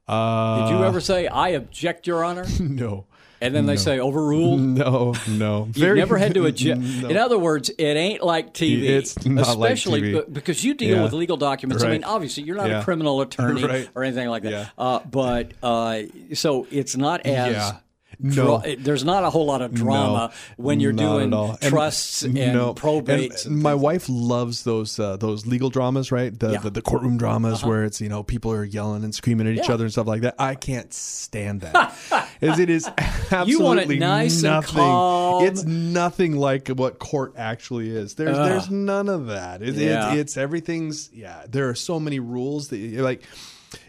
Uh, Did you ever say I object, Your Honor? No. And then they say overruled. No, no. You never had to object. No. In other words, it ain't like TV. It's not like especially TV. be- because you deal Yeah. with legal documents. I mean, obviously, you're not Yeah. a criminal attorney Right. or anything like that. Yeah. Uh, but uh, so it's not as. Yeah. dra- No. there's not a whole lot of drama No, when you're doing all. And- trusts and no. probates. And and my wife loves those uh, those legal dramas, right? The, Yeah. Uh-huh. the the courtroom dramas where it's you know people are yelling and screaming at each Yeah. other and stuff like that. I can't stand that. As it is absolutely You want it nice and nothing. calm. It's nothing like what court actually is. There's Ugh. there's none of that. It, it- it's everything's yeah. There are so many rules that you're like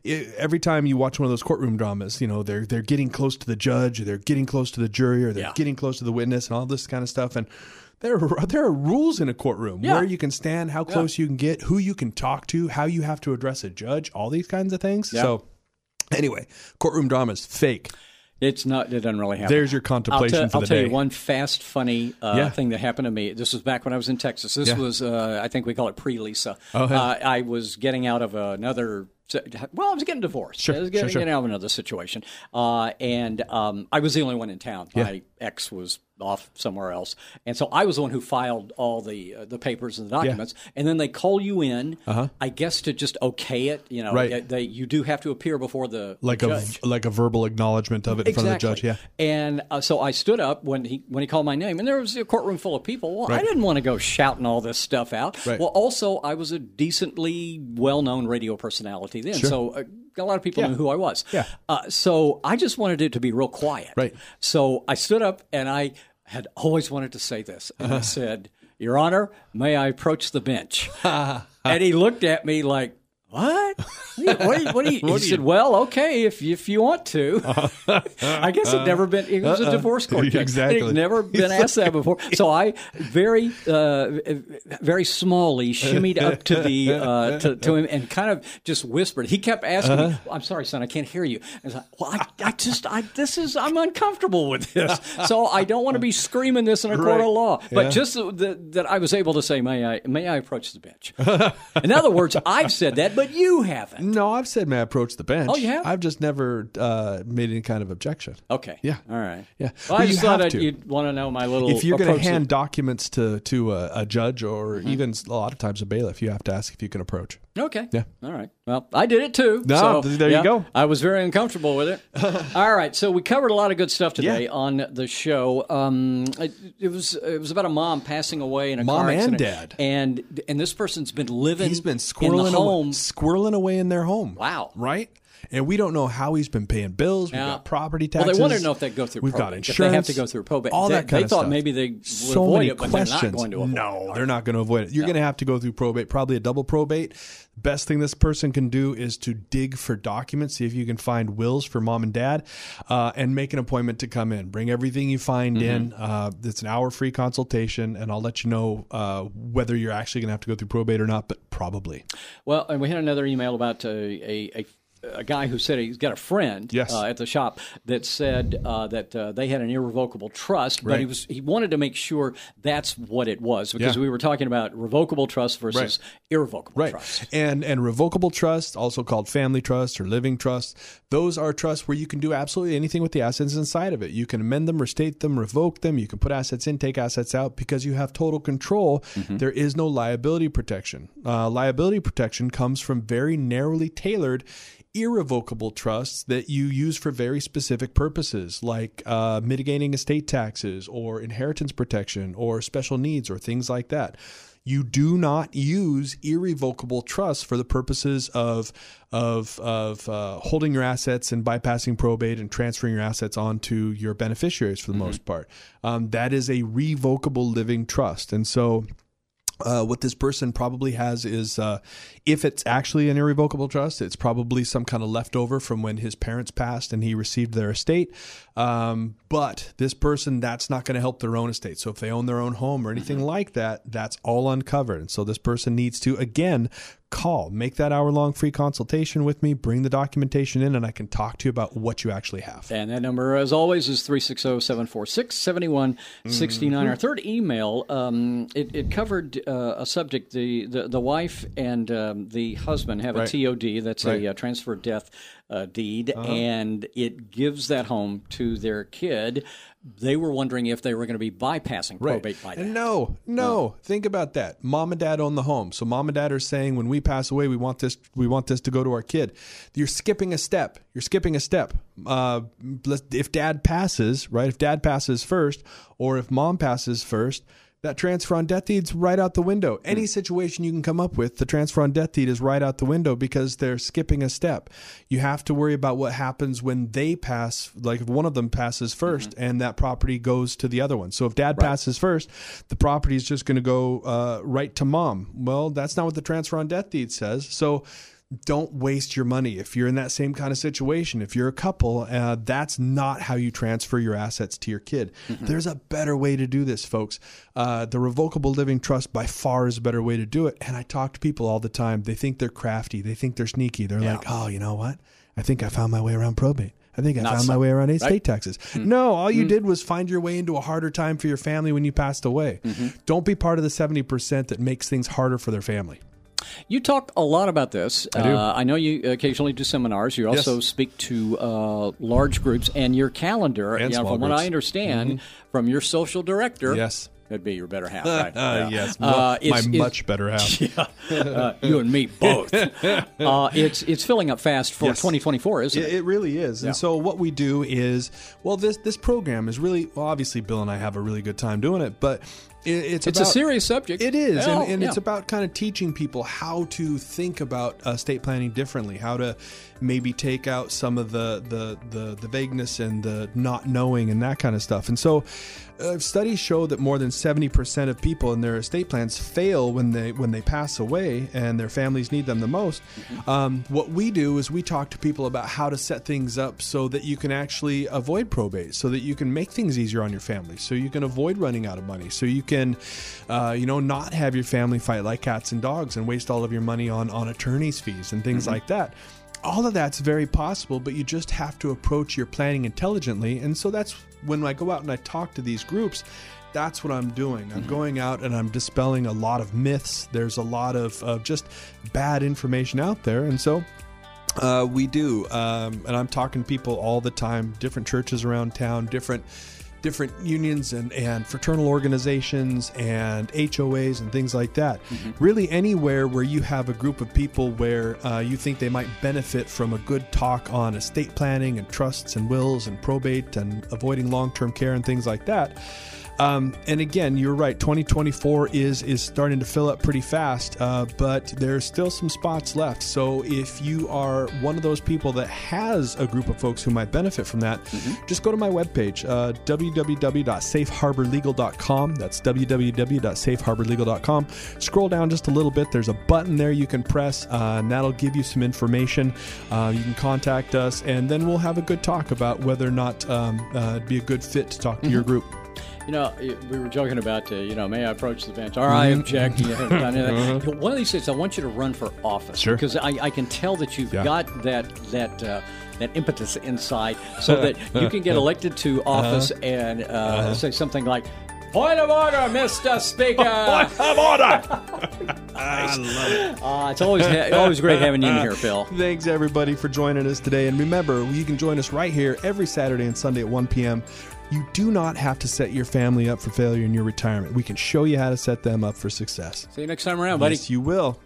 it, every time you watch one of those courtroom dramas, you know they're they're getting close to the judge, or they're getting close to the jury, or they're Yeah. getting close to the witness, and all this kind of stuff. And there are, there are rules in a courtroom Yeah. where you can stand, how close you can get, who you can talk to, how you have to address a judge, all these kinds of things. Yeah. So anyway, courtroom dramas fake. It's not. It doesn't really happen. There's your contemplation I'll tell, for I'll the tell day. you one fast, funny uh, Yeah. thing that happened to me. This was back when I was in Texas. This Yeah. was, uh, I think we call it pre-Lisa. Oh, yeah. uh, I was getting out of another. Well, I was getting divorced. Sure, I was getting, sure, sure. getting out of another situation, uh, and um, I was the only one in town. My ex was off somewhere else, and so I was the one who filed all the uh, the papers and the documents. And then they call you in, I guess, to just okay it. You know, Uh-huh. Right. they, you do have to appear before the Like the a like a verbal acknowledgement of it in front of the judge. Yeah. And uh, so I stood up when he when he called my name, and there was a courtroom full of people. Well, I didn't want to go shouting all this stuff out. Right. Well, also I was a decently well known radio personality then, so uh, a lot of people Yeah. knew who I was. Yeah. Uh, so I just wanted it to be real quiet. Right. So I stood up and I had always wanted to say this, and Uh-huh. I said, "Your Honor, may I approach the bench?" and he looked at me like. What? What do you, what do you, what you-" he said, "Well, okay, if if you want to." I guess it'd never been. It was a divorce court case. Uh-uh. Exactly. He'd never been asked that before. So I very, uh, very smallly shimmied up to the uh, to, to him and kind of just whispered. He kept asking Uh-huh. "I'm sorry, son, I can't hear you." I was like, "Well, I, I just, I this is, I'm uncomfortable with this, so I don't want to be screaming this in a court of law." But Yeah. just that, that I was able to say, "May I, may I approach the bench?" in other words, I've said that, but you haven't. No, I've said may I approach the bench. Oh, you have? I've just never uh, made any kind of objection. Okay. Yeah. All right. Yeah. Well, But I you just thought have I'd, to. you'd want to know my little. if you're going approach to hand documents to to a, a judge or Mm-hmm. even a lot of times a bailiff, you have to ask if you can approach. Okay. Yeah. All right. Well, I did it too. No, so, there you go. I was very uncomfortable with it. All right. So we covered a lot of good stuff today Yeah. on the show. Um, it, it was it was about a mom passing away in a Mom car and dad. and and this person's been living. He's been in squirreling the home. away, squirreling away in their home. Wow. Right? And we don't know how he's been paying bills. We've Yeah. got property taxes. Well, they want to know if that goes through We've got insurance. If they have to go through probate. All They- that kind they of thought stuff. maybe they would so avoid many it, but they're not going to avoid no, it. they're not going to avoid it. You're going to have to go through probate, probably a double probate. Best thing this person can do is to dig for documents, see if you can find wills for mom and dad, uh, and make an appointment to come in. Bring everything you find Mm-hmm. in. Uh, it's an hour free consultation, and I'll let you know uh, whether you're actually going to have to go through probate or not. But probably. Well, and we had another email about uh, a, a a guy who said he's got a friend Yes. uh, at the shop that said uh, that uh, they had an irrevocable trust, but Right. he was he wanted to make sure that's what it was because Yeah. we were talking about revocable trust versus Right. irrevocable Right. trust. And and revocable trust, also called family trust or living trust, those are trusts where you can do absolutely anything with the assets inside of it. You can amend them, restate them, revoke them. You can put assets in, take assets out because you have total control. There is no liability protection. Uh, liability protection comes from very narrowly tailored. Irrevocable trusts that you use for very specific purposes, like uh, mitigating estate taxes or inheritance protection or special needs or things like that you do not use irrevocable trusts for the purposes of of of uh, holding your assets and bypassing probate and transferring your assets onto your beneficiaries for the most part. Um, that is a revocable living trust, and so. Uh, what this person probably has is, uh, if it's actually an irrevocable trust, it's probably some kind of leftover from when his parents passed and he received their estate. Um, but this person, that's not going to help their own estate. So if they own their own home or anything like that, that's all uncovered. And so this person needs to, again, call, make that hour long free consultation with me, bring the documentation in, and I can talk to you about what you actually have. And that number, as always, is 360 746 7169. Our third email, um, it, it covered uh, a subject. The, the, the wife and um, the husband have Right. a TOD, that's Right. a, uh transfer death uh, deed, and it gives that home to their kid. They were wondering if they were going to be bypassing probate by that. No, no. Think about that. Mom and dad own the home, so mom and dad are saying, when we pass away, we want this. We want this to go to our kid. You're skipping a step. You're skipping a step. Uh, if dad passes, right? If dad passes first, or if mom passes first. That transfer on death deed's right out the window. Any situation you can come up with, the transfer on death deed is right out the window because they're skipping a step. You have to worry about what happens when they pass, like if one of them passes 1st and that property goes to the other one. So if dad passes first, the property is just going to go uh, right to mom. Well, that's not what the transfer on death deed says. So don't waste your money. If you're in that same kind of situation if you're a couple uh, that's not how you transfer your assets to your kid. There's a better way to do this folks. Uh, the revocable living trust by far is a better way to do it. And i talk to people all the time. They think they're crafty. They think they're sneaky. They're like oh you know what? I think i found my way around probate. I think I Not found my way around estate right? taxes. No, all you did was find your way into a harder time for your family when you passed away. Don't be part of the 70% that makes things harder for their family. You talk a lot about this. I, do. uh, I know you occasionally do seminars. You also Yes. speak to uh, large groups, and your calendar, And you know, from what groups. Mm-hmm. I understand, from your social director, Yes. It'd be your better half. Right? Uh, Yeah. yes, Uh, well, my it's- it's- much better half. Yeah, uh, you and me both. uh, it's it's filling up fast for Yes. 2024, isn't It, it? it really is. Yeah. And so what we do is, well, this this program is really well, obviously Bill and I have a really good time doing it, but it, it's It's a serious subject. It is, Yeah, and, and yeah. it's about kind of teaching people how to think about uh, estate planning differently, how to maybe take out some of the the the, the vagueness and the not knowing and that kind of stuff. And so, uh, studies show that more than seventy percent of people in their estate plans fail when they when they pass away and their families need them the most. Um, what we do is we talk to people about how to set things up so that you can actually avoid probate, so that you can make things easier on your family, so you can avoid running out of money, so you can, uh, you know, not have your family fight like cats and dogs and waste all of your money on on attorneys' fees and things like that. All of that's very possible, but you just have to approach your planning intelligently. And so that's when I go out and I talk to these groups. That's what I'm doing. I'm going out and I'm dispelling a lot of myths. There's a lot of, of just bad information out there. And so uh, we do, um, and I'm talking to people all the time, different churches around town, different different unions and, and fraternal organizations and HOAs and things like that. Really, anywhere where you have a group of people where uh, you think they might benefit from a good talk on estate planning and trusts and wills and probate and avoiding long term care and things like that. Um, and again, you're right. 2024 is is starting to fill up pretty fast, uh, but there's still some spots left. So if you are one of those people that has a group of folks who might benefit from that, just go to my webpage, uh, www.safeharborlegal.com. That's www.safeharborlegal.com. Scroll down just a little bit. There's a button there you can press, uh, and that'll give you some information. Uh, you can contact us, and then we'll have a good talk about whether or not um, uh, it'd be a good fit to talk to your group. You know, we were joking about, uh, you know, may I approach the bench? All right, I object. You haven't done anything. One of these days, I want you to run for office Sure. because I, I can tell that you've Yeah. got that that uh, that impetus inside, so that you can get elected to office and uh, say something like. Point of order, Mr. Speaker. Point of order! I love it. Uh, it's always always great having you in here, Phil. Thanks everybody for joining us today. And remember, you can join us right here every Saturday and Sunday at 1 p.m. You do not have to set your family up for failure in your retirement. We can show you how to set them up for success. See you next time around, buddy. Yes, you will.